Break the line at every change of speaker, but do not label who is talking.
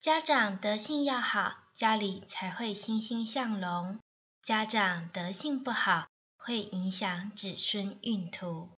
家长德性要好家里才会欣欣向荣。家长德性不好会影响子孙运途。